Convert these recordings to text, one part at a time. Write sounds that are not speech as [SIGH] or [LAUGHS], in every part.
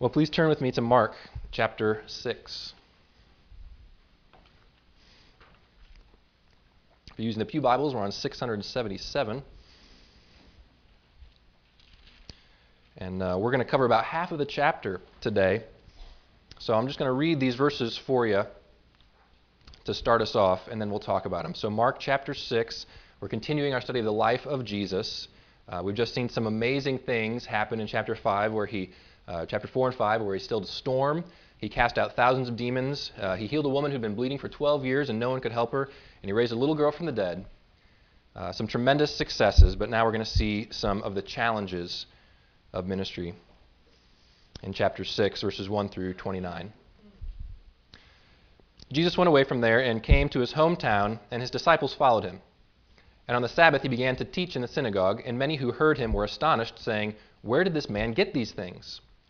Well, please turn with me to Mark chapter 6. If you're using the Pew Bibles, we're on 677. And uh, we're going to cover about half of the chapter today. So I'm just going to read these verses for you to start us off, and then we'll talk about them. So, Mark chapter 6, we're continuing our study of the life of Jesus. Uh, we've just seen some amazing things happen in chapter 5, where he, uh, chapter 4 and 5, where he stilled a storm. He cast out thousands of demons. Uh, he healed a woman who'd been bleeding for 12 years and no one could help her. And he raised a little girl from the dead. Uh, some tremendous successes, but now we're going to see some of the challenges of ministry in chapter 6, verses 1 through 29. Jesus went away from there and came to his hometown, and his disciples followed him. And on the Sabbath he began to teach in the synagogue, and many who heard him were astonished, saying, Where did this man get these things?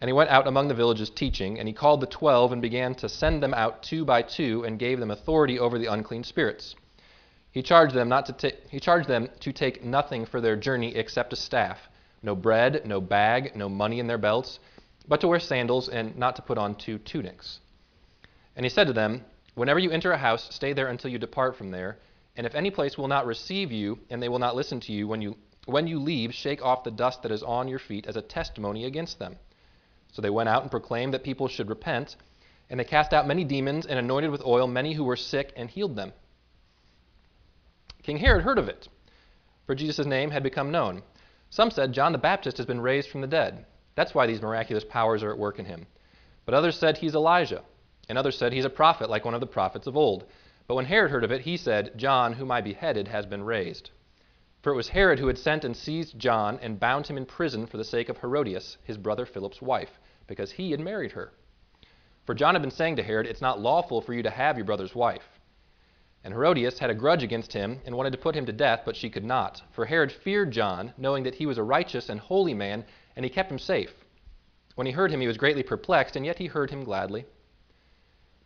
And he went out among the villages teaching, and he called the twelve and began to send them out two by two and gave them authority over the unclean spirits. He charged them not to ta- he charged them to take nothing for their journey except a staff no bread, no bag, no money in their belts, but to wear sandals and not to put on two tunics. And he said to them, Whenever you enter a house, stay there until you depart from there. And if any place will not receive you, and they will not listen to you, when you, when you leave, shake off the dust that is on your feet as a testimony against them. So they went out and proclaimed that people should repent. And they cast out many demons and anointed with oil many who were sick and healed them. King Herod heard of it, for Jesus' name had become known. Some said, John the Baptist has been raised from the dead. That's why these miraculous powers are at work in him. But others said he's Elijah, and others said he's a prophet like one of the prophets of old. But when Herod heard of it, he said, John, whom I beheaded, has been raised. For it was Herod who had sent and seized John and bound him in prison for the sake of Herodias, his brother Philip's wife, because he had married her. For John had been saying to Herod, It's not lawful for you to have your brother's wife. And Herodias had a grudge against him and wanted to put him to death, but she could not. For Herod feared John, knowing that he was a righteous and holy man, and he kept him safe. When he heard him, he was greatly perplexed, and yet he heard him gladly.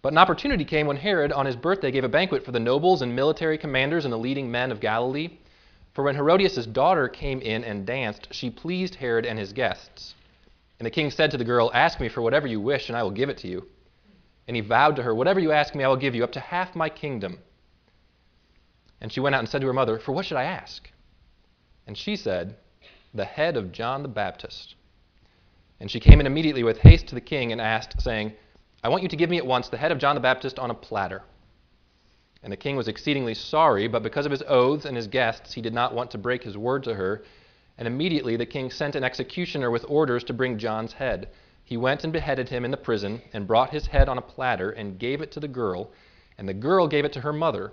But an opportunity came when Herod, on his birthday, gave a banquet for the nobles and military commanders and the leading men of Galilee. For when Herodias' daughter came in and danced, she pleased Herod and his guests. And the king said to the girl, Ask me for whatever you wish, and I will give it to you. And he vowed to her, Whatever you ask me, I will give you, up to half my kingdom. And she went out and said to her mother, For what should I ask? And she said, The head of John the Baptist. And she came in immediately with haste to the king and asked, saying, I want you to give me at once the head of John the Baptist on a platter. And the king was exceedingly sorry, but because of his oaths and his guests, he did not want to break his word to her. And immediately the king sent an executioner with orders to bring John's head. He went and beheaded him in the prison, and brought his head on a platter, and gave it to the girl, and the girl gave it to her mother.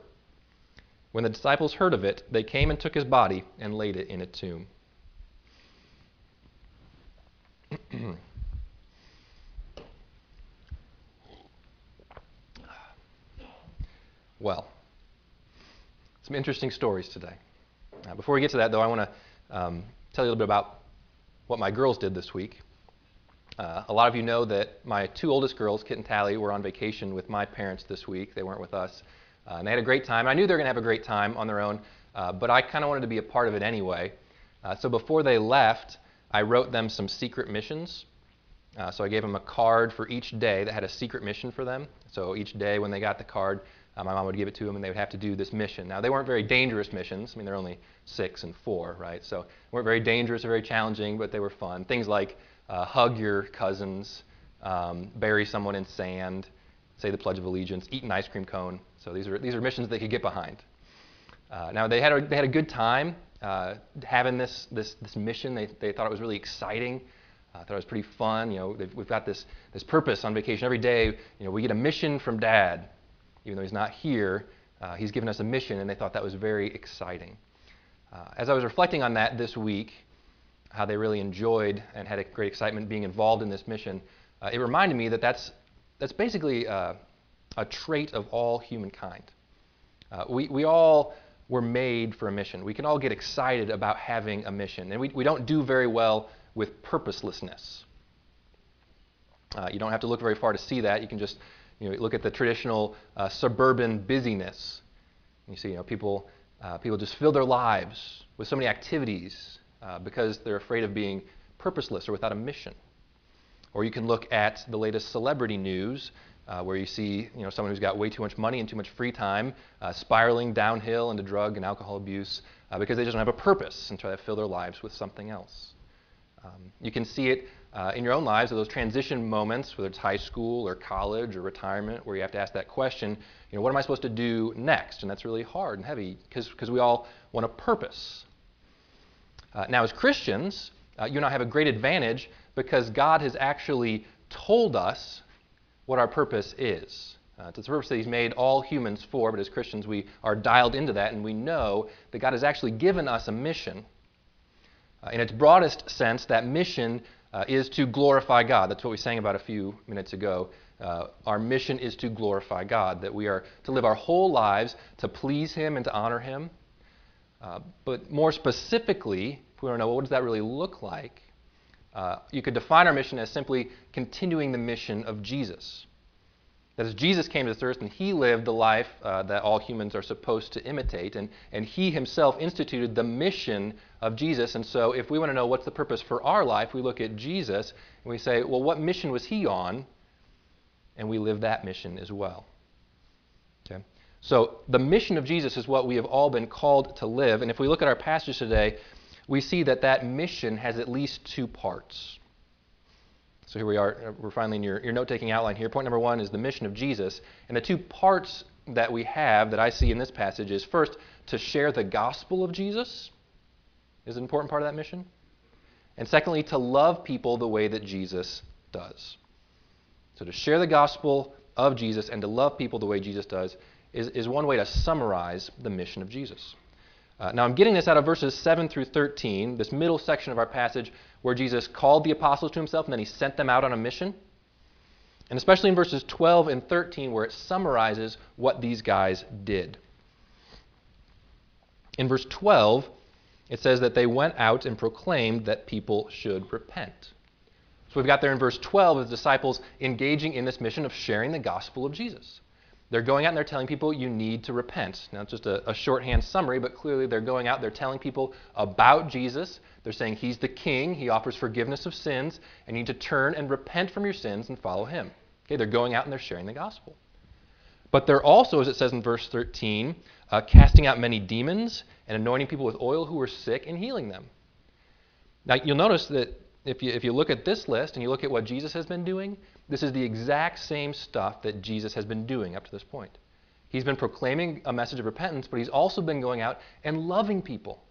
When the disciples heard of it, they came and took his body and laid it in a tomb. [CLEARS THROAT] well, some interesting stories today. Uh, before we get to that, though, I want to um, tell you a little bit about what my girls did this week. Uh, a lot of you know that my two oldest girls, Kit and Tally, were on vacation with my parents this week. They weren't with us. Uh, and they had a great time. I knew they were going to have a great time on their own, uh, but I kind of wanted to be a part of it anyway. Uh, so before they left, I wrote them some secret missions. Uh, so I gave them a card for each day that had a secret mission for them. So each day when they got the card, uh, my mom would give it to them and they would have to do this mission. Now, they weren't very dangerous missions. I mean, they're only six and four, right? So weren't very dangerous or very challenging, but they were fun. Things like uh, hug your cousins, um, bury someone in sand, say the Pledge of Allegiance, eat an ice cream cone, so these are, these are missions they could get behind. Uh, now, they had, a, they had a good time uh, having this, this, this mission. They, they thought it was really exciting. I uh, thought it was pretty fun. You know, we've got this, this purpose on vacation. Every day, you know, we get a mission from Dad. Even though he's not here, uh, he's given us a mission, and they thought that was very exciting. Uh, as I was reflecting on that this week, how they really enjoyed and had a great excitement being involved in this mission, uh, it reminded me that that's that's basically uh, a trait of all humankind. Uh, we, we all were made for a mission. We can all get excited about having a mission, and we, we don't do very well with purposelessness. Uh, you don't have to look very far to see that. You can just you know, look at the traditional uh, suburban busyness. You see, you know, people, uh, people just fill their lives with so many activities uh, because they're afraid of being purposeless or without a mission. Or you can look at the latest celebrity news uh, where you see you know, someone who's got way too much money and too much free time uh, spiraling downhill into drug and alcohol abuse uh, because they just don't have a purpose and try to fill their lives with something else. Um, you can see it uh, in your own lives, are those transition moments, whether it's high school or college or retirement, where you have to ask that question, you know, what am I supposed to do next? And that's really hard and heavy because we all want a purpose. Uh, now, as Christians, uh, you and I have a great advantage because God has actually told us what our purpose is. Uh, it's the purpose that He's made all humans for, but as Christians, we are dialed into that and we know that God has actually given us a mission. Uh, in its broadest sense, that mission uh, is to glorify God. That's what we sang about a few minutes ago. Uh, our mission is to glorify God, that we are to live our whole lives to please Him and to honor Him. Uh, but more specifically, if we want to know well, what does that really look like, uh, you could define our mission as simply continuing the mission of Jesus. That as Jesus came to this earth and he lived the life uh, that all humans are supposed to imitate, and, and he himself instituted the mission of Jesus. And so, if we want to know what's the purpose for our life, we look at Jesus and we say, well, what mission was he on? And we live that mission as well. Okay? So, the mission of Jesus is what we have all been called to live. And if we look at our passage today, we see that that mission has at least two parts. So here we are. Uh, we're finally in your, your note taking outline here. Point number one is the mission of Jesus. And the two parts that we have that I see in this passage is first, to share the gospel of Jesus is an important part of that mission. And secondly, to love people the way that Jesus does. So to share the gospel of Jesus and to love people the way Jesus does is, is one way to summarize the mission of Jesus. Uh, now, I'm getting this out of verses 7 through 13, this middle section of our passage where Jesus called the apostles to himself and then he sent them out on a mission. And especially in verses 12 and 13, where it summarizes what these guys did. In verse 12, it says that they went out and proclaimed that people should repent. So we've got there in verse 12 the disciples engaging in this mission of sharing the gospel of Jesus. They're going out and they're telling people you need to repent. Now, it's just a, a, shorthand summary, but clearly they're going out, they're telling people about Jesus. They're saying he's the king, he offers forgiveness of sins, and you need to turn and repent from your sins and follow him. Okay, they're going out and they're sharing the gospel. But they're also, as it says in verse 13, uh, casting out many demons and anointing people with oil who were sick and healing them. Now, you'll notice that if you, if you look at this list and you look at what Jesus has been doing, this is the exact same stuff that Jesus has been doing up to this point. He's been proclaiming a message of repentance, but he's also been going out and loving people.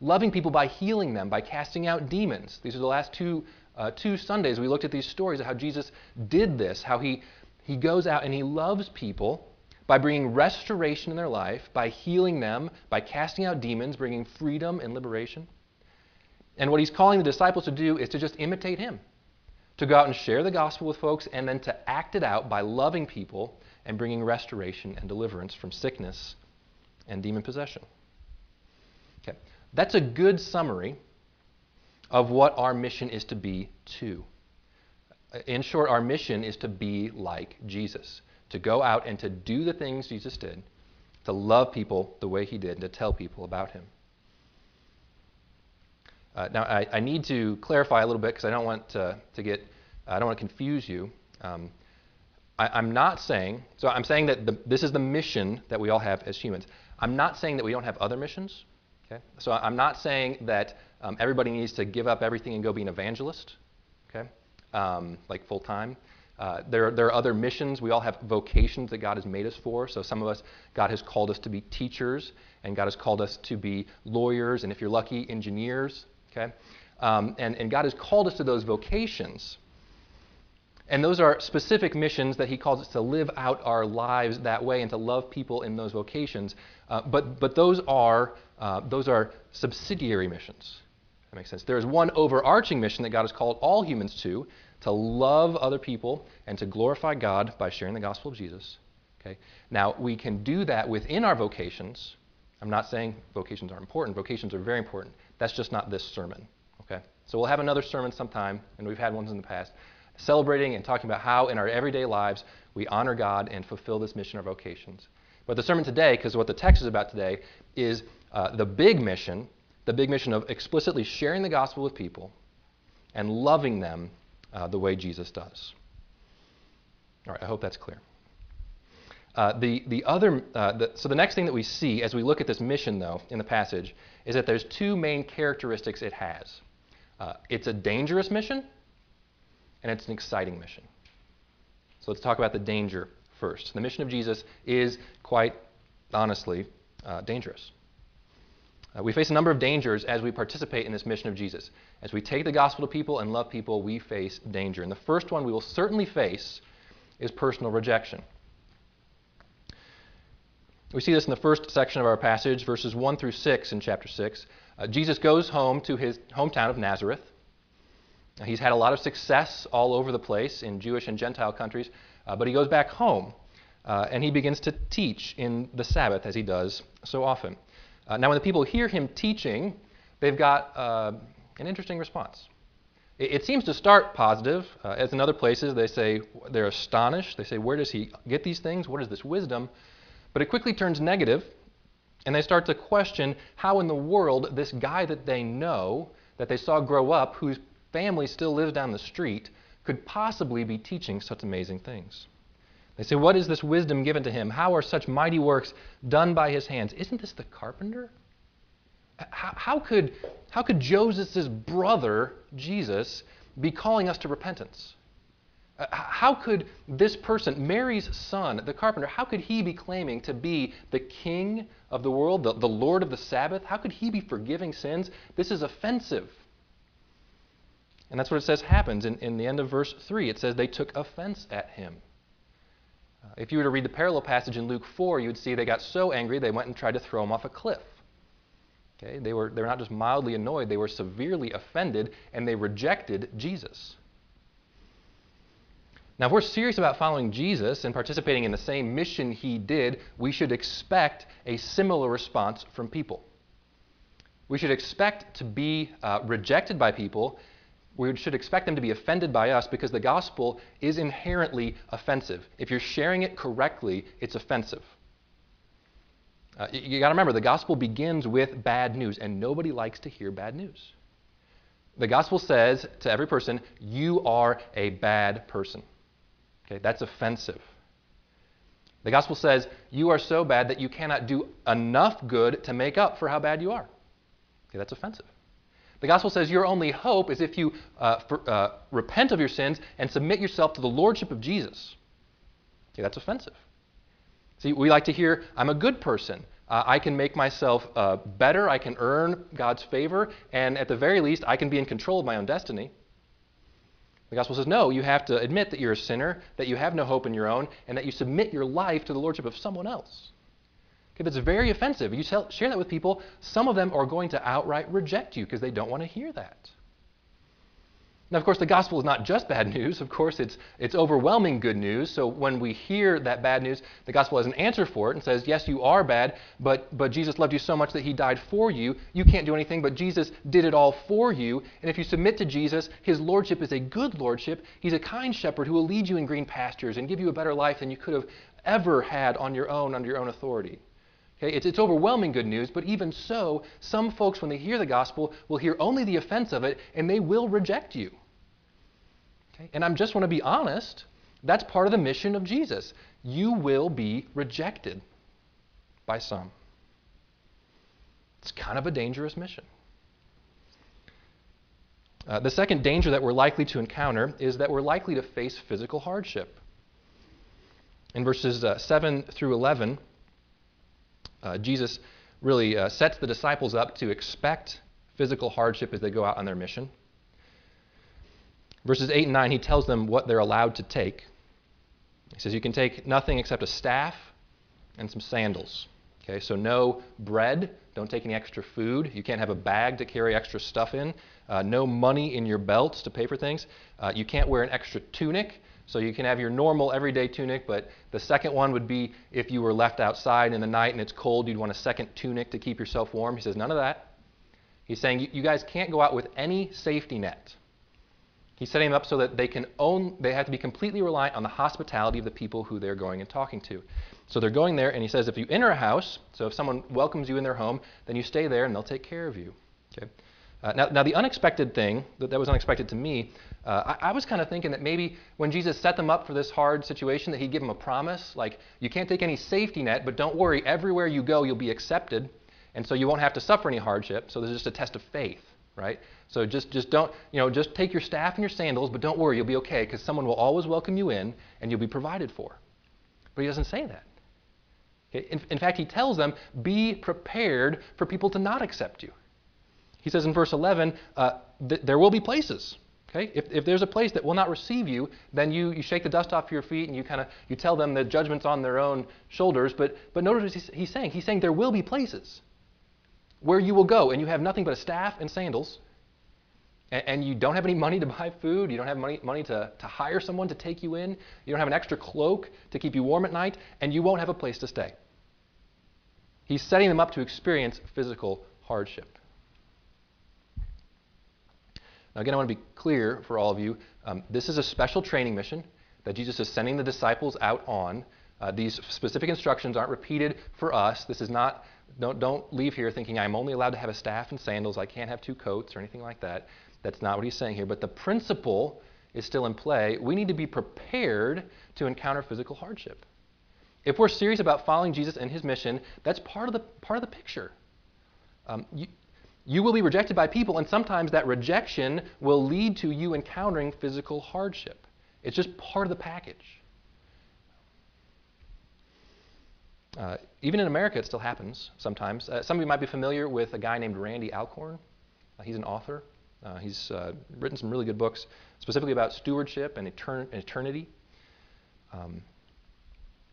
Loving people by healing them, by casting out demons. These are the last two, uh, two Sundays we looked at these stories of how Jesus did this, how he, he goes out and he loves people by bringing restoration in their life, by healing them, by casting out demons, bringing freedom and liberation. And what he's calling the disciples to do is to just imitate him to go out and share the gospel with folks, and then to act it out by loving people and bringing restoration and deliverance from sickness and demon possession. Okay, that's a good summary of what our mission is to be too. In short, our mission is to be like Jesus, to go out and to do the things Jesus did, to love people the way he did, and to tell people about him. Uh, now, I, I, need to clarify a little bit because I don't want to, to get, I don't want to confuse you. Um, I, am not saying, so I'm saying that the, this is the mission that we all have as humans. I'm not saying that we don't have other missions. Okay? So I'm not saying that um, everybody needs to give up everything and go be an evangelist, okay? Um, like full time. Uh, there, there are other missions. We all have vocations that God has made us for. So some of us, God has called us to be teachers, and God has called us to be lawyers, and if you're lucky, engineers. Okay? Um, and, and God has called us to those vocations. And those are specific missions that He calls us to live out our lives that way and to love people in those vocations. Uh, but, but those, are, uh, those are subsidiary missions. That makes sense. There is one overarching mission that God has called all humans to to love other people and to glorify God by sharing the gospel of Jesus. Okay? Now, we can do that within our vocations. I'm not saying vocations aren't important. Vocations are very important. That's just not this sermon. Okay? So we'll have another sermon sometime, and we've had ones in the past, celebrating and talking about how in our everyday lives we honor God and fulfill this mission of vocations. But the sermon today, because what the text is about today, is uh, the big mission, the big mission of explicitly sharing the gospel with people and loving them uh, the way Jesus does. All right, I hope that's clear. Uh, the, the other, uh, the, so the next thing that we see as we look at this mission, though, in the passage, is that there's two main characteristics it has. Uh, it's a dangerous mission, and it's an exciting mission. So let's talk about the danger first. The mission of Jesus is quite honestly uh, dangerous. Uh, we face a number of dangers as we participate in this mission of Jesus. As we take the gospel to people and love people, we face danger. And the first one we will certainly face is personal rejection. We see this in the first section of our passage, verses 1 through 6 in chapter 6. Uh, Jesus goes home to his hometown of Nazareth. He's had a lot of success all over the place in Jewish and Gentile countries, uh, but he goes back home uh, and he begins to teach in the Sabbath as he does so often. Uh, now, when the people hear him teaching, they've got uh, an interesting response. It, it, seems to start positive, uh, as in other places, they say they're astonished. They say, Where does he get these things? What is this wisdom? But it quickly turns negative, and they start to question how in the world this guy that they know, that they saw grow up, whose family still lives down the street, could possibly be teaching such amazing things. They say, What is this wisdom given to him? How are such mighty works done by his hands? Isn't this the carpenter? How, how could, how could Joseph's brother, Jesus, be calling us to repentance? Uh, how could this person, Mary's son, the carpenter, how could he be claiming to be the king of the world, the, the Lord of the Sabbath? How could he be forgiving sins? This is offensive. And that's what it says happens in, in the end of verse 3. It says they took offense at him. Uh, if you were to read the parallel passage in Luke 4, you'd see they got so angry they went and tried to throw him off a cliff. Okay? They, were, they were not just mildly annoyed, they were severely offended, and they rejected Jesus. Now, if we're serious about following Jesus and participating in the same mission he did, we should expect a similar response from people. We should expect to be uh, rejected by people. We should expect them to be offended by us because the gospel is inherently offensive. If you're sharing it correctly, it's offensive. Uh, you, you got to remember, the gospel begins with bad news, and nobody likes to hear bad news. The gospel says to every person, You are a bad person. Okay, that's offensive. The gospel says you are so bad that you cannot do enough good to make up for how bad you are. Okay, that's offensive. The gospel says your only hope is if you uh, for, uh, repent of your sins and submit yourself to the lordship of Jesus. Okay, that's offensive. See, we like to hear, I'm a good person. Uh, I can make myself uh, better. I can earn God's favor. And at the very least, I can be in control of my own destiny. The gospel says, no, you have to admit that you're a sinner, that you have no hope in your own, and that you submit your life to the lordship of someone else. Okay, that's very offensive. You tell, share that with people, some of them are going to outright reject you because they don't want to hear that. Now, of course, the gospel is not just bad [LAUGHS] news. Of course, it's, it's overwhelming good news. So when we hear that bad news, the gospel has an answer for it and says, yes, you are bad, but, but Jesus loved you so much that he died for you. You can't do anything, but Jesus did it all for you. And if you submit to Jesus, his lordship is a good lordship. He's a kind shepherd who will lead you in green pastures and give you a better life than you could have ever had on your own, under your own authority. Okay, it's, it's overwhelming good news, but even so, some folks, when they hear the gospel, will hear only the offense of it and they will reject you. And I just want to be honest. That's part of the mission of Jesus. You will be rejected by some. It's kind of a dangerous mission. Uh, the second danger that we're likely to encounter is that we're likely to face physical hardship. In verses uh, 7 through 11, uh, Jesus really uh, sets the disciples up to expect physical hardship as they go out on their mission. Verses 8 and 9, he tells them what they're allowed to take. He says, You can take nothing except a staff and some sandals. Okay, so no bread. Don't take any extra food. You can't have a bag to carry extra stuff in. Uh, no money in your belts to pay for things. Uh, you can't wear an extra tunic. So you can have your normal everyday tunic, but the second one would be if you were left outside in the night and it's cold, you'd want a second tunic to keep yourself warm. He says, none of that. He's saying you guys can't go out with any safety net. He's setting them up so that they can own, they have to be completely reliant on the hospitality of the people who they're going and talking to. So they're going there, and he says if you enter a house, so if someone welcomes you in their home, then you stay there and they'll take care of you. Okay? Uh, now, now, the unexpected thing, that, that was unexpected to me, uh, I, I, was kind of thinking that maybe when Jesus set them up for this hard situation, that he'd give them a promise, like, you can't take any safety net, but don't worry, everywhere you go, you'll be accepted, and so you won't have to suffer any hardship. So there's just a test of faith, right? So just, just don't, you know, just take your staff and your sandals, but don't worry, you'll be okay, because someone will always welcome you in, and you'll be provided for. But he doesn't say that. Okay? In, in fact, he tells them, be prepared for people to not accept you. He says in verse 11, uh, th- there will be places. Okay? If, if there's a place that will not receive you, then you, you shake the dust off your feet and you kind of you tell them the judgment's on their own shoulders. But, but notice what he's, he's saying. He's saying there will be places where you will go and you have nothing but a staff and sandals and, and you don't have any money to buy food. You don't have money, money to, to hire someone to take you in. You don't have an extra cloak to keep you warm at night. And you won't have a place to stay. He's setting them up to experience physical hardship. Now, again, I want to be clear for all of you. Um, this is a special training mission that Jesus is sending the disciples out on. Uh, these specific instructions aren't repeated for us. This is not, don't, don't leave here thinking I'm only allowed to have a staff and sandals. I can't have two coats or anything like that. That's not what he's saying here. But the principle is still in play. We need to be prepared to encounter physical hardship. If we're serious about following Jesus and his mission, that's part of the, part of the picture. Um, you, you will be rejected by people, and sometimes that rejection will lead to you encountering physical hardship. It's just part of the package. Uh, even in America, it still happens sometimes. Uh, some of you might be familiar with a guy named Randy Alcorn. Uh, he's an author. Uh, he's uh, written some really good books, specifically about stewardship and etern- eternity. Um,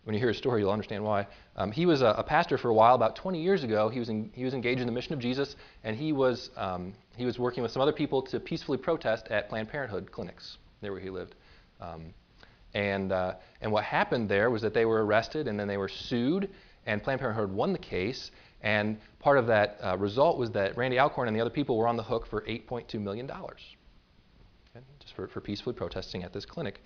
when you hear his story, you'll understand why. Um, he was a, a, pastor for a while. About 20 years ago, he was, in, he was engaged in the mission of Jesus, and he was, um, he was working with some other people to peacefully protest at Planned Parenthood clinics near where he lived. Um, and, uh, and what happened there was that they were arrested, and then they were sued, and Planned Parenthood won the case. And part of that uh, result was that Randy Alcorn and the other people were on the hook for $8.2 million, okay, just for, for peacefully protesting at this clinic.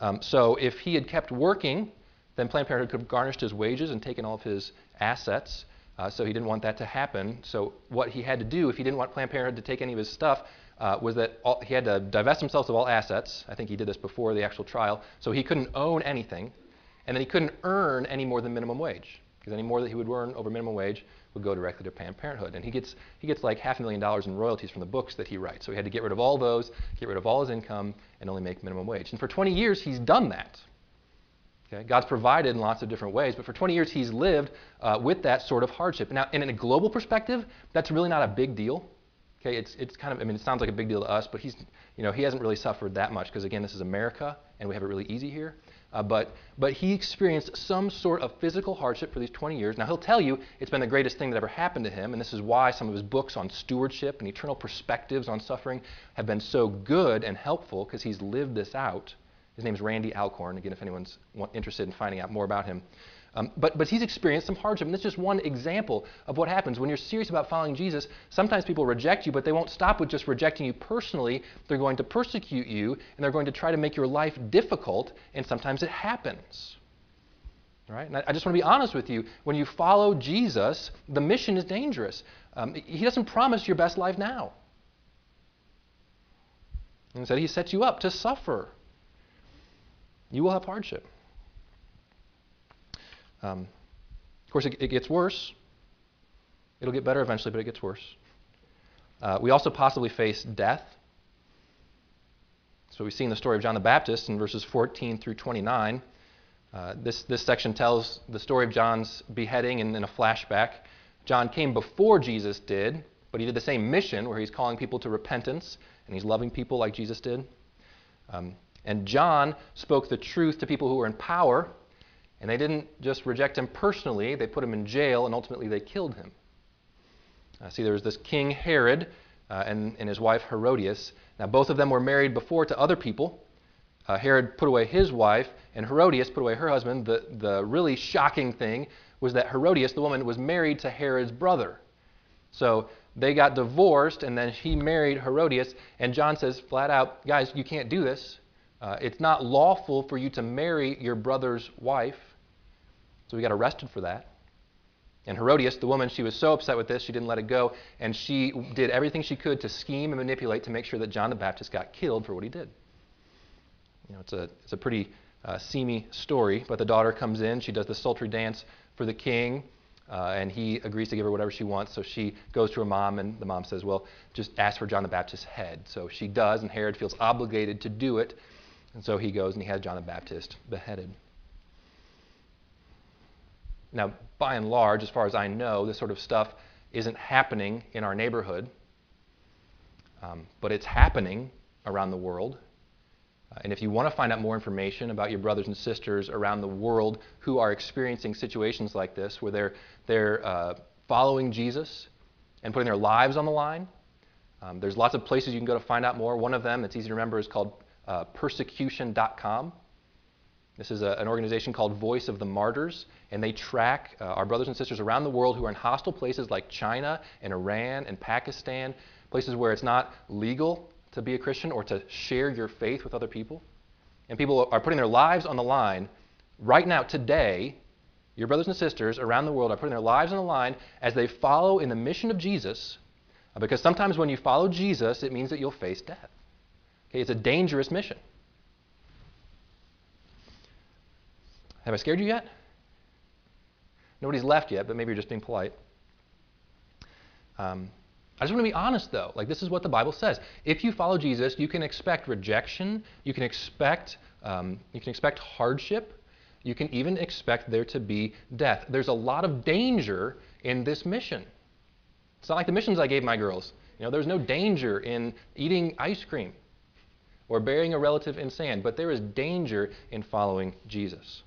Um, so if he had kept working, then Planned Parenthood could have garnished his wages and taken all of his assets. Uh, so he didn't want that to happen. So what he had to do, if he didn't want Planned Parenthood to take any of his stuff, uh, was that all, he had to divest himself of all assets. I think he did this before the actual trial. So he couldn't own anything, and then he couldn't earn any more than minimum wage because any more that he would earn over minimum wage would go directly to Planned Parenthood. And he gets he gets like half a million dollars in royalties from the books that he writes. So he had to get rid of all those, get rid of all his income, and only make minimum wage. And for 20 years, he's done that. Okay? God's provided in lots of different ways, but for 20 years he's lived uh, with that sort of hardship. Now, in a global perspective, that's really not a big deal. Okay, it's, it's kind of, I mean, it sounds like a big deal to us, but he's, you know, he hasn't really suffered that much because, again, this is America and we have it really easy here. Uh, but, but he experienced some sort of physical hardship for these 20 years. Now, he'll tell you it's been the greatest thing that ever happened to him, and this is why some of his books on stewardship and eternal perspectives on suffering have been so good and helpful because he's lived this out. His name is Randy Alcorn. Again, if anyone's interested in finding out more about him. Um, but, but he's experienced some hardship. And this is just one example of what happens. When you're serious about following Jesus, sometimes people reject you, but they won't stop with just rejecting you personally. They're going to persecute you, and they're going to try to make your life difficult, and sometimes it happens. Right? And I, I just want to be honest with you. When you follow Jesus, the mission is dangerous. Um, he doesn't promise your best life now. Instead, he sets you up to suffer you will have hardship. Um, of course, it, it, gets worse. It'll get better eventually, but it gets worse. Uh, we also possibly face death. So we see in the story of John the Baptist in verses 14 through 29. Uh, this, this section tells the story of John's beheading in, in a flashback. John came before Jesus did, but he did the same mission where he's calling people to repentance and he's loving people like Jesus did. Um, and John spoke the truth to people who were in power, And they didn't just reject him personally, they put him in jail, and ultimately they killed him. Uh, see, there was this King Herod uh, and, and his wife Herodias. Now, both of them were married before to other people. Uh, Herod put away his wife, and Herodias put away her husband. The, the really shocking thing was that Herodias, the woman, was married to Herod's brother. So they got divorced, and then he married Herodias. And John says flat out, guys, you can't do this. Uh, it's not lawful for you to marry your brother's wife. So we got arrested for that. And Herodias, the woman, she was so upset with this, she didn't let it go, and she did everything she could to scheme and manipulate to make sure that John the Baptist got killed for what he did. You know, it's a, it's a pretty uh, seamy story, but the daughter comes in, she does the sultry dance for the king, uh, and he agrees to give her whatever she wants. So she goes to her mom, and the mom says, Well, just ask for John the Baptist's head. So she does, and Herod feels obligated to do it. And so he goes and he has John the Baptist beheaded. Now, by and large, as far as I know, this sort of stuff isn't happening in our neighborhood, um, but it's happening around the world. Uh, and if you want to find out more information about your brothers and sisters around the world who are experiencing situations like this, where they're, they're uh, following Jesus and putting their lives on the line, um, there's lots of places you can go to find out more. One of them that's easy to remember is called uh, persecution.com. This is a, an organization called Voice of the Martyrs, and they track uh, our brothers and sisters around the world who are in hostile places like China and Iran and Pakistan, places where it's not legal to be a Christian or to share your faith with other people. And people are putting their lives on the line right now, today. Your brothers and sisters around the world are putting their lives on the line as they follow in the mission of Jesus, because sometimes when you follow Jesus, it means that you'll face death. Okay, it's a dangerous mission. Have I scared you yet? Nobody's left yet, but maybe you're just being polite. Um, I just want to be honest, though. Like, this is what the Bible says. If you follow Jesus, you can expect rejection. You can expect, um, you can expect hardship. You can even expect there to be death. There's a lot of danger in this mission. It's not like the missions I gave my girls. You know, there's no danger in eating ice cream or burying a relative in sand, but there is danger in following Jesus.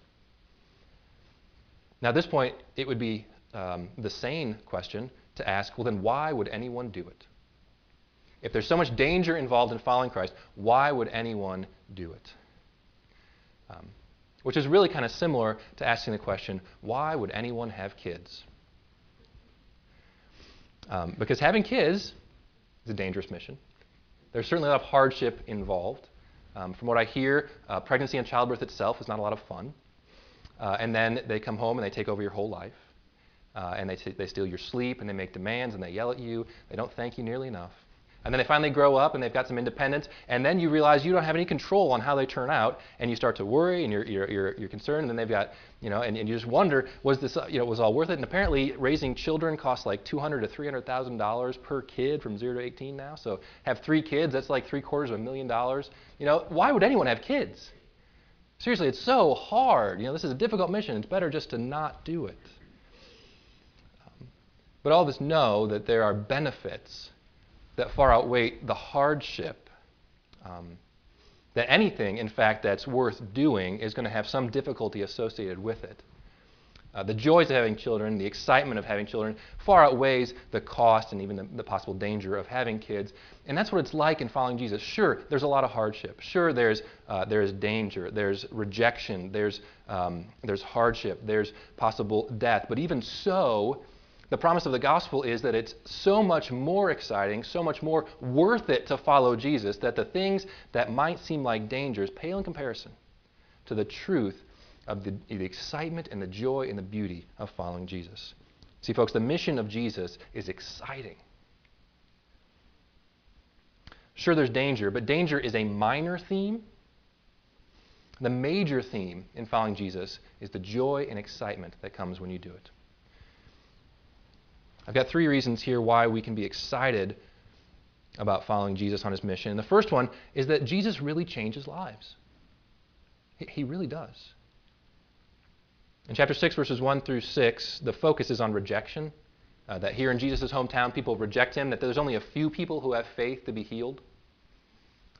Now, at this point, it would be um, the sane question to ask well, then why would anyone do it? If there's so much danger involved in following Christ, why would anyone do it? Um, which is really kind of similar to asking the question why would anyone have kids? Um, because having kids is a dangerous mission. There's certainly a lot of hardship involved. Um, from what I hear, uh, pregnancy and childbirth itself is not a lot of fun. Uh, and then they come home and they take over your whole life. Uh, and they, t- they steal your sleep and they make demands and they yell at you. They don't thank you nearly enough. And then they finally grow up and they've got some independence. And then you realize you don't have any control on how they turn out. And you start to worry and you're, you're, you're, you're concerned. And then they've got, you know, and, and you just wonder, was this, you know, was all worth it? And apparently raising children costs like 200 to $300,000 per kid from 0 to 18 now. So have three kids, that's like three quarters of a million dollars. You know, why would anyone have kids? Seriously, it's so hard. You know, this is a difficult mission. It's better just to not do it. But all of us know that there are benefits that far outweigh the hardship. Um, that anything, in fact, that's worth doing is going to have some difficulty associated with it. Uh, the joys of having children, the excitement of having children, far outweighs the cost and even the, the, possible danger of having kids. And that's what it's like in following Jesus. Sure, there's a lot of hardship. Sure, there's, uh, there's danger. There's rejection. There's, um, there's hardship. There's possible death. But even so, the promise of the gospel is that it's so much more exciting, so much more worth it to follow Jesus that the things that might seem like dangers pale in comparison to the truth of the, the excitement and the joy and the beauty of following Jesus. See, folks, the mission of Jesus is exciting. Sure, there's danger, but danger is a minor theme. The major theme in following Jesus is the joy and excitement that comes when you do it. I've got three reasons here why we can be excited about following Jesus on his mission. And the first one is that Jesus really changes lives. He really does. In chapter 6, verses 1 through 6, the focus is on rejection. Uh, that here in Jesus' hometown, people reject him, that there's only a few people who have faith to be healed.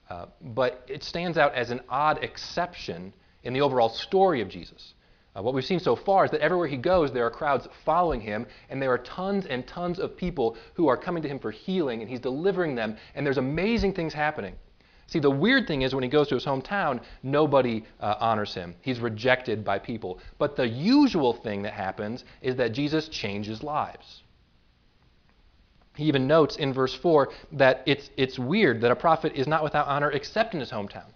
Uh, but it stands out as an odd exception in the overall story of Jesus. Uh, what we've seen so far is that everywhere he goes, there are crowds following him, and there are tons and tons of people who are coming to him for healing, and he's delivering them, and there's amazing things happening. See, the weird thing is when he goes to his hometown, nobody uh, honors him. He's rejected by people. But the usual thing that happens is that Jesus changes lives. He even notes in verse 4 that it's, it's weird that a prophet is not without honor except in his hometown.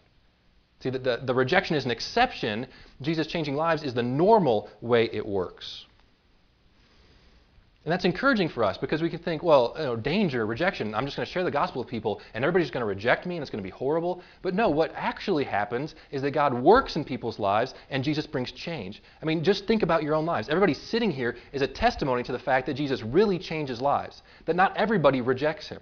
See, the, the, the rejection is an exception. Jesus changing lives is the normal way it works. And that's encouraging for us because we can think, well, you know, danger, rejection, I'm just going to share the gospel with people and everybody's going to reject me and it's going to be horrible. But no, what actually happens is that God works in people's lives and Jesus brings change. I mean, just think about your own lives. Everybody sitting here is a testimony to the fact that Jesus really changes lives, that not everybody rejects him.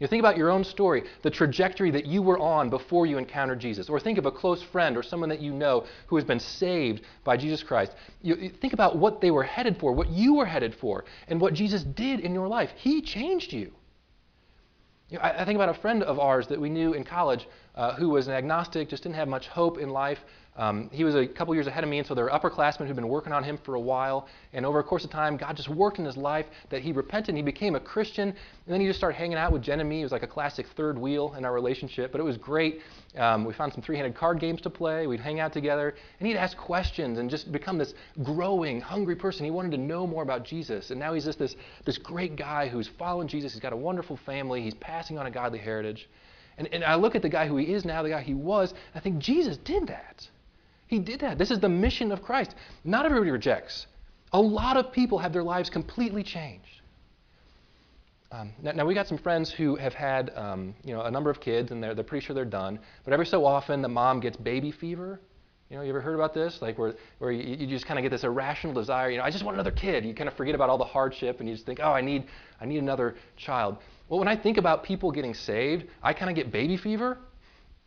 You think about your own story, the trajectory that you were on before you encountered Jesus. Or think of a close friend or someone that you know who has been saved by Jesus Christ. You, think about what they were headed for, what you were headed for, and what Jesus did in your life. He changed you. you know, I, I, think about a friend of ours that we knew in college uh, who was an agnostic, just didn't have much hope in life, um, he was a couple years ahead of me, and so there were upperclassmen who'd been working on him for a while. And over a course of time, God just worked in his life that he repented and he became a Christian. And then he just started hanging out with Jen and me. It was like a classic third wheel in our relationship, but it was great. Um, we found some three handed card games to play. We'd hang out together. And he'd ask questions and just become this growing, hungry person. He wanted to know more about Jesus. And now he's just this, this great guy who's following Jesus. He's got a wonderful family. He's passing on a godly heritage. And, and I look at the guy who he is now, the guy he was, I think Jesus did that. He did that. This is the mission of Christ. Not everybody rejects. A lot of people have their lives completely changed. Um, now, now, we got some friends who have had um, you know a number of kids and they're, they're pretty sure they're done. But every so often the mom gets baby fever. You know, you ever heard about this? Like where, where you, you just kind of get this irrational desire. You know, I just want another kid. You kind of forget about all the hardship and you just think, oh, I need, I need another child. Well, when I think about people getting saved, I kind of get baby fever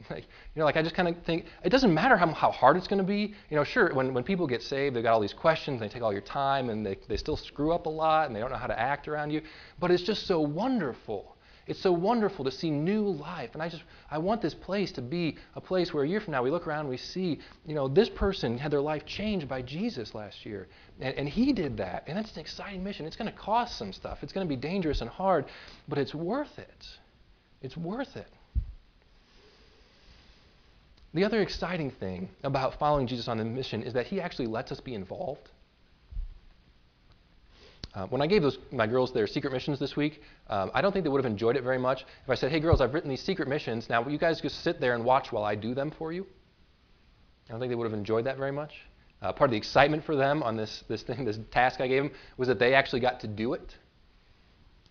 [LAUGHS] Like, you know, like I just kind of think it doesn't matter how, how hard it's going to be. You know, sure, when, when people get saved, they've got all these questions, they take all your time, and they, they still screw up a lot, and they don't know how to act around you. But it's just so wonderful. It's so wonderful to see new life. And I just, I want this place to be a place where a year from now we look around and we see, you know, this person had their life changed by Jesus last year. And, and he did that. And that's an exciting mission. It's going to cost some stuff, it's going to be dangerous and hard, but it's worth it. It's worth it. The other exciting thing about following Jesus on the mission is that he actually lets us be involved. Uh, when I gave those, my girls their secret missions this week, um, I don't think they would have enjoyed it very much if I said, hey, girls, I've written these secret missions. Now, you guys just sit there and watch while I do them for you. I don't think they would have enjoyed that very much. Uh, part of the excitement for them on this, this thing, this task I gave them, was that they actually got to do it.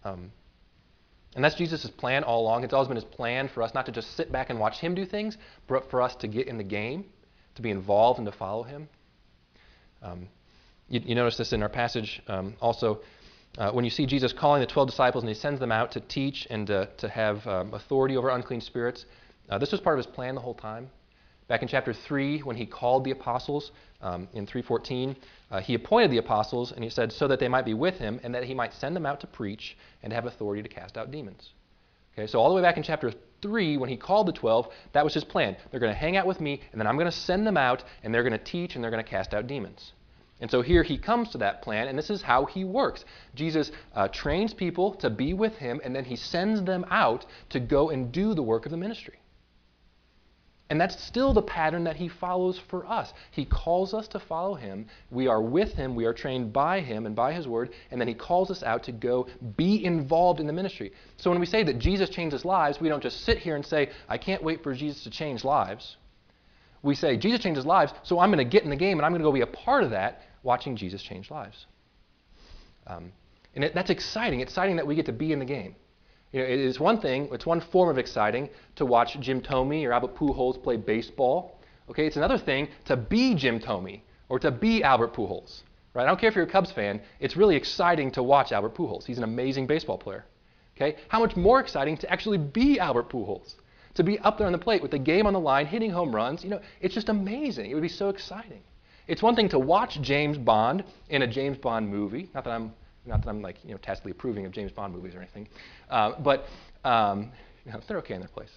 Um, and that's Jesus' plan all along. It's always been his plan for us not to just sit back and watch him do things, but for us to get in the game, to be involved and to follow him. Um, you, you, notice this in our passage um, also. Uh, when you see Jesus calling the 12 disciples and he sends them out to teach and to, to have um, authority over unclean spirits, uh, this was part of his plan the whole time. Back in chapter 3, when he called the apostles um, in 314, uh, he appointed the apostles, and he said, so that they might be with him, and that he might send them out to preach and have authority to cast out demons. Okay, so all the way back in chapter 3, when he called the 12, that was his plan. They're going to hang out with me, and then I'm going to send them out, and they're going to teach, and they're going to cast out demons. And so here he comes to that plan, and this is how he works. Jesus uh, trains people to be with him, and then he sends them out to go and do the work of the ministry. And that's still the pattern that he follows for us. He calls us to follow him. We are with him. We are trained by him and by his word. And then he calls us out to go be involved in the ministry. So when we say that Jesus changes lives, we don't just sit here and say, I can't wait for Jesus to change lives. We say, Jesus changes lives, so I'm going to get in the game and I'm going to go be a part of that, watching Jesus change lives. Um, and it, that's exciting. It's exciting that we get to be in the game. You know, it is one thing, it's one form of exciting to watch Jim Thome or Albert Pujols play baseball. Okay, it's another thing to be Jim Thome or to be Albert Pujols. Right? I don't care if you're a Cubs fan, it's really exciting to watch Albert Pujols. He's an amazing baseball player. Okay? How much more exciting to actually be Albert Pujols? To be up there on the plate with the game on the line, hitting home runs, you know, it's just amazing. It would be so exciting. It's one thing to watch James Bond in a James Bond movie. Not that I'm not that I'm like you know tacitly approving of James Bond movies or anything, uh, but um, you know, they're okay in their place.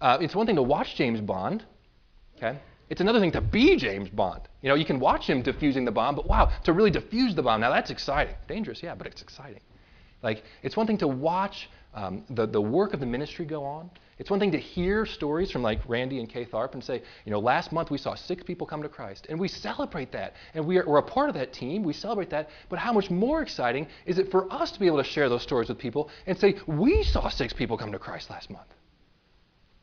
Uh, it's one thing to watch James Bond. Okay, It's another thing to be James Bond. You know, you can watch him defusing the bomb, but wow, to really defuse the bomb, now that's exciting. Dangerous, yeah, but it's exciting. Like, it's one thing to watch um, the, the work of the ministry go on. It's one thing to hear stories from like Randy and Kay Tharp and say, you know, last month we saw six people come to Christ, and we celebrate that, and we are, we're a part of that team. We celebrate that. But how much more exciting is it for us to be able to share those stories with people and say, we saw six people come to Christ last month?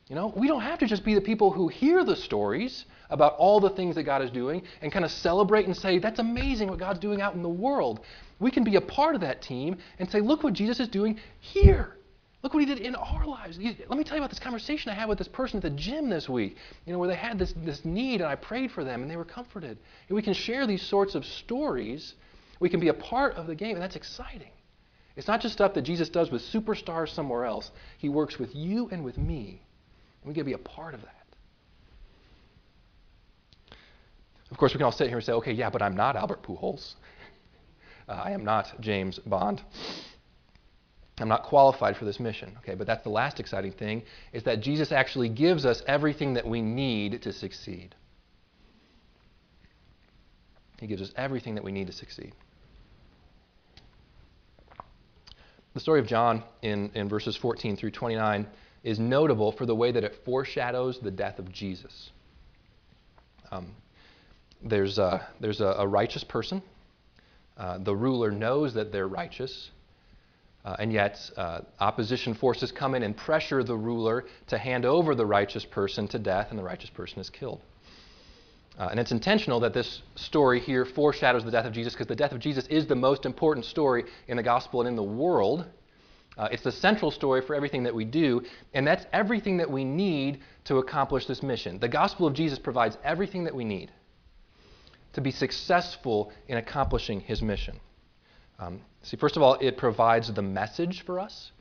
You know, we don't have to just be the people who hear the stories about all the things that God is doing and kind of celebrate and say, that's amazing what God's doing out in the world. We can be a part of that team and say, look what Jesus is doing here. Look what he did in our lives. Let me tell you about this conversation I had with this person at the gym this week, you know, where they had this, this need and I prayed for them and they were comforted. And we can share these sorts of stories. We can be a part of the game, and that's exciting. It's not just stuff that Jesus does with superstars somewhere else. He works with you and with me. And we get to be a part of that. Of course, we can all sit here and say, okay, yeah, but I'm not Albert Pujols. [LAUGHS] Uh, I am not James Bond. I'm not qualified for this mission. Okay, but that's the last exciting thing is that Jesus actually gives us everything that we need to succeed. He gives us everything that we need to succeed. The story of John in, in verses 14 through 29 is notable for the way that it foreshadows the death of Jesus. Um, there's a, there's a, a righteous person. Uh, the ruler knows that they're righteous, and yet, uh, opposition forces come in and pressure the ruler to hand over the righteous person to death, and the righteous person is killed. Uh, and it's intentional that this story here foreshadows the death of Jesus because the death of Jesus is the most important story in the gospel and in the world. Uh, it's the central story for everything that we do, and that's everything that we need to accomplish this mission. The gospel of Jesus provides everything that we need to be successful in accomplishing his mission. Um, see, first of all, it provides the message for us.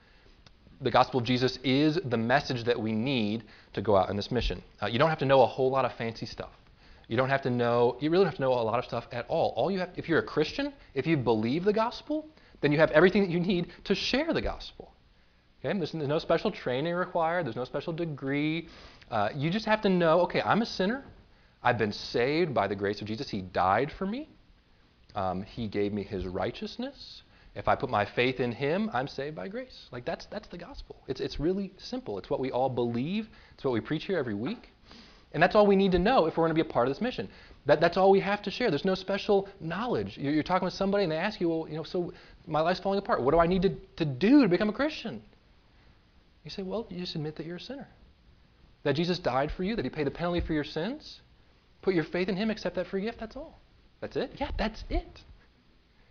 The gospel of Jesus is the message that we need to go out on this mission. Uh, you don't have to know a whole lot of fancy stuff. You don't have to know, you really don't have to know a lot of stuff at all. All you have, if you're a Christian, if you believe the gospel, then you have everything that you need to share the gospel. Okay? There's, there's no special training required, there's no special degree. Uh, you just have to know okay, I'm a sinner. I've been saved by the grace of Jesus. He died for me. Um, he gave me his righteousness. If I put my faith in him, I'm saved by grace. Like that's that's the gospel. It's it's really simple. It's what we all believe. It's what we preach here every week. And that's all we need to know if we're going to be a part of this mission. That, that's all we have to share. There's no special knowledge. You're, you're, talking with somebody and they ask you, well, you know, so my life's falling apart. What do I need to, to do to become a Christian? You say, well, you just admit that you're a sinner. That Jesus died for you, that he paid the penalty for your sins. Put your faith in him, accept that free gift. That's all. That's it? Yeah, that's it.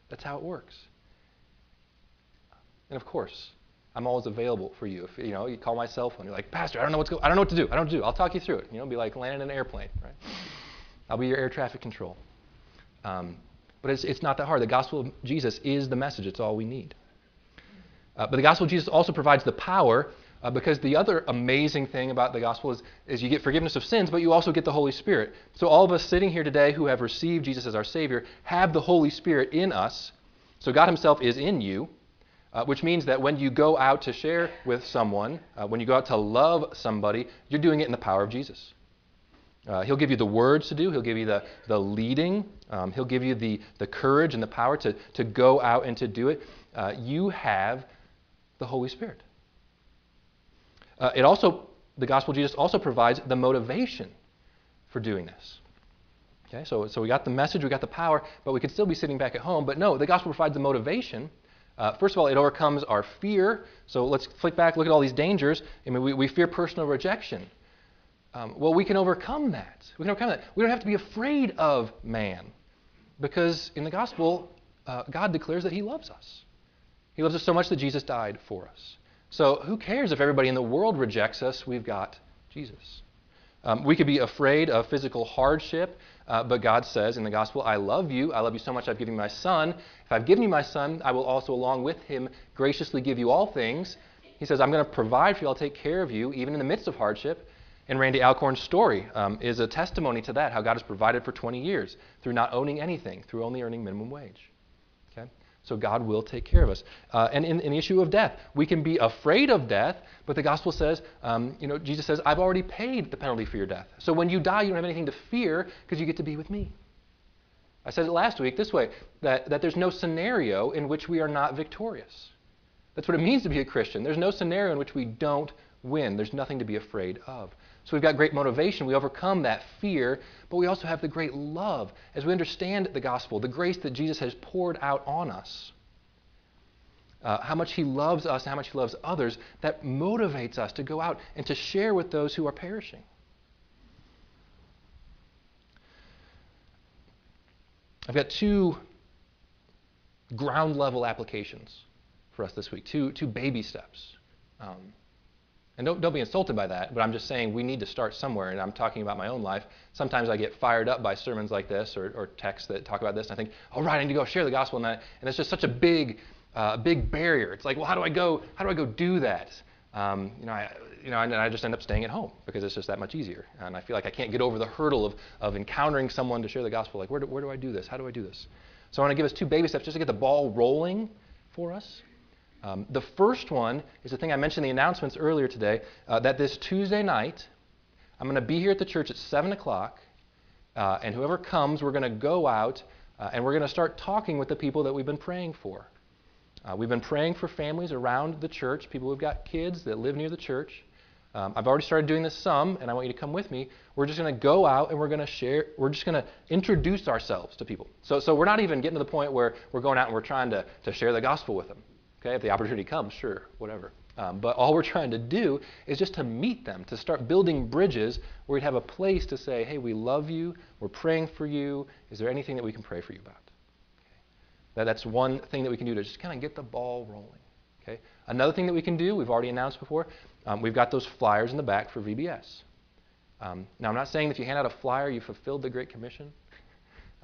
That's how it works. And of course, I'm always available for you. If you know, you call my cell phone, you're like, Pastor, I don't know what's go- I don't know what to do. I don't do. I'll talk you through it. You know, be like landing an airplane, right? I'll be your air traffic control. Um, but it's, it's not that hard. The gospel of Jesus is the message. It's all we need. Uh, but the gospel of Jesus also provides the power uh, because the other amazing thing about the gospel is, is you get forgiveness of sins, but you also get the Holy Spirit. So all of us sitting here today who have received Jesus as our Savior have the Holy Spirit in us. So God Himself is in you, uh, which means that when you go out to share with someone, uh, when you go out to love somebody, you're doing it in the power of Jesus. Uh, he'll give you the words to do. He'll give you the, the leading. Um, he'll give you the, the courage and the power to, to go out and to do it. Uh, you have the Holy Spirit. Uh, it also, the gospel of Jesus also provides the motivation for doing this. Okay, so, so we got the message, we got the power, but we could still be sitting back at home. But no, the gospel provides the motivation. Uh, first of all, it overcomes our fear. So let's flick back, look at all these dangers. I mean, we, we fear personal rejection. Um, well, we can overcome that. We can overcome that. We don't have to be afraid of man because in the gospel, uh, God declares that He loves us. He loves us so much that Jesus died for us. So who cares if everybody in the world rejects us? We've got Jesus. Um, we could be afraid of physical hardship, uh, but God says in the gospel, I love you. I love you so much I've given you my son. If I've given you my son, I will also, along with him, graciously give you all things. He says, I'm going to provide for you. I'll take care of you, even in the midst of hardship. And Randy Alcorn's story um, is a testimony to that, how God has provided for 20 years through not owning anything, through only earning minimum wage. So God will take care of us. Uh, and in, in, the issue of death, we can be afraid of death, but the gospel says, um, you know, Jesus says, I've already paid the penalty for your death. So when you die, you don't have anything to fear because you get to be with me. I said it last week this way that, that there's no scenario in which we are not victorious. That's what it means to be a Christian. There's no scenario in which we don't win. There's nothing to be afraid of. So we've got great motivation. We overcome that fear, but we also have the great love as we understand the gospel, the grace that Jesus has poured out on us. Uh, how much he loves us and how much he loves others, that motivates us to go out and to share with those who are perishing. I've got two ground level applications for us this week, two, two baby steps. Um, and don't, don't be insulted by that, but I'm just saying we need to start somewhere. And I'm talking about my own life. Sometimes I get fired up by sermons like this or, or texts that talk about this. And I think, all right, I need to go share the gospel. And, I, and it's just such a big, uh, big barrier. It's like, well, how do I go? How do I go do that? Um, you know, I, you know, and I just end up staying at home because it's just that much easier. And I feel like I can't get over the hurdle of, of encountering someone to share the gospel. Like, where do, where do I do this? How do I do this? So I want to give us two baby steps just to get the ball rolling for us. Um, the first one is the thing I mentioned in the announcements earlier today uh, that this Tuesday night, I'm going to be here at the church at 7 o'clock, uh, and whoever comes, we're going to go out uh, and we're going to start talking with the people that we've been praying for. Uh, we've been praying for families around the church, people who've got kids that live near the church. Um, I've already started doing this some, and I want you to come with me. We're just going to go out and we're going to share, we're just going to introduce ourselves to people. So, so we're not even getting to the point where we're going out and we're trying to, to share the gospel with them. Okay, if the opportunity comes, sure, whatever. Um, but all we're trying to do is just to meet them, to start building bridges where we'd have a place to say, hey, we love you, we're praying for you. Is there anything that we can pray for you about? Okay. That, that's one thing that we can do to just kind of get the ball rolling. Okay. Another thing that we can do, we've already announced before, um, we've got those flyers in the back for VBS. Um, now, I'm not saying that if you hand out a flyer, you fulfilled the Great Commission.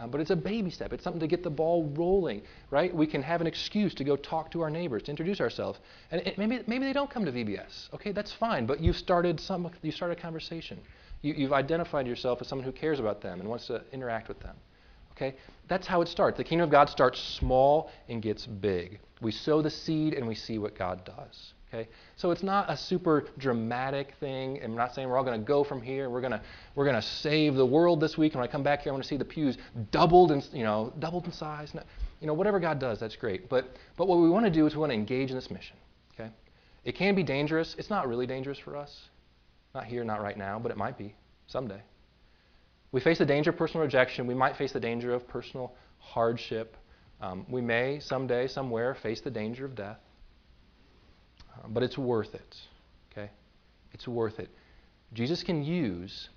Um, but it's a baby step. It's something to get the ball rolling, right? We can have an excuse to go talk to our neighbors, to introduce ourselves. And it, maybe, maybe they don't come to VBS. Okay, that's fine. But you've started, some, you started a conversation. You, you've identified yourself as someone who cares about them and wants to interact with them. Okay? That's how it starts. The kingdom of God starts small and gets big. We sow the seed and we see what God does. Okay? So it's not a super dramatic thing. I'm not saying we're all going to go from here. We're going to we're going to save the world this week. And when I come back here, I want to see the pews doubled in you know doubled in size. You know whatever God does, that's great. But but what we want to do is we want to engage in this mission. Okay? It can be dangerous. It's not really dangerous for us. Not here, not right now, but it might be someday. We face the danger of personal rejection. We might face the danger of personal hardship. Um, we may someday, somewhere, face the danger of death. But it's worth it. Okay? It's worth it. Jesus can use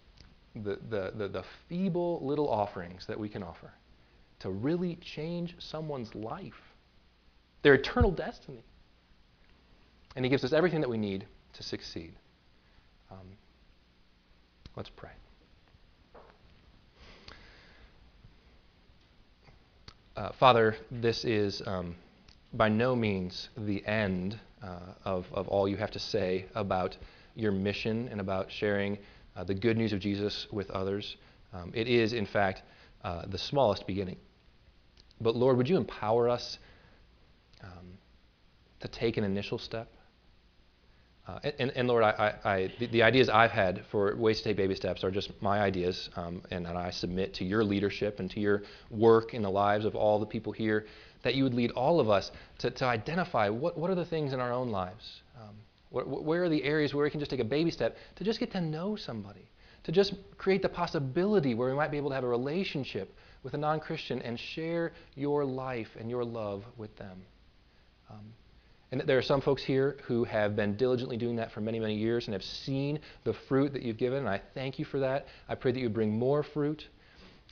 the, the, the, the, feeble little offerings that we can offer to really change someone's life, their eternal destiny. And He gives us everything that we need to succeed. Um, let's pray. Uh, Father, this is um, by no means the end of, of all you have to say about your mission and about sharing uh, the good news of Jesus with others. Um, it is, in fact, uh, the smallest beginning. But Lord, would you empower us um, to take an initial step? Uh, and, and, Lord, I, I, the, the, ideas I've had for ways to take baby steps are just my ideas, um, and, and, I submit to your leadership and to your work in the lives of all the people here that you would lead all of us to, to identify what, what are the things in our own lives. Um, what, where are the areas where we can just take a baby step to just get to know somebody, to just create the possibility where we might be able to have a relationship with a non Christian and share your life and your love with them. Um, and there are some folks here who have been diligently doing that for many, many years and have seen the fruit that you've given, and I thank you for that. I pray that you bring more fruit.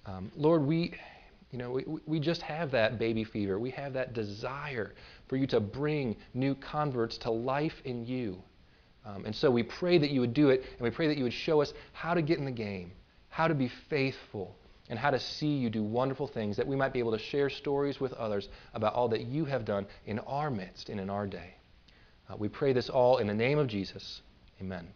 Um, Lord, we, you know, we, we just have that baby fever. We have that desire for you to bring new converts to life in you. Um, and so we pray that you would do it, and we pray that you would show us how to get in the game, how to be faithful, and how to see you do wonderful things, that we might be able to share stories with others about all that you have done in our midst and in our day. Uh, we pray this all in the name of Jesus. Amen.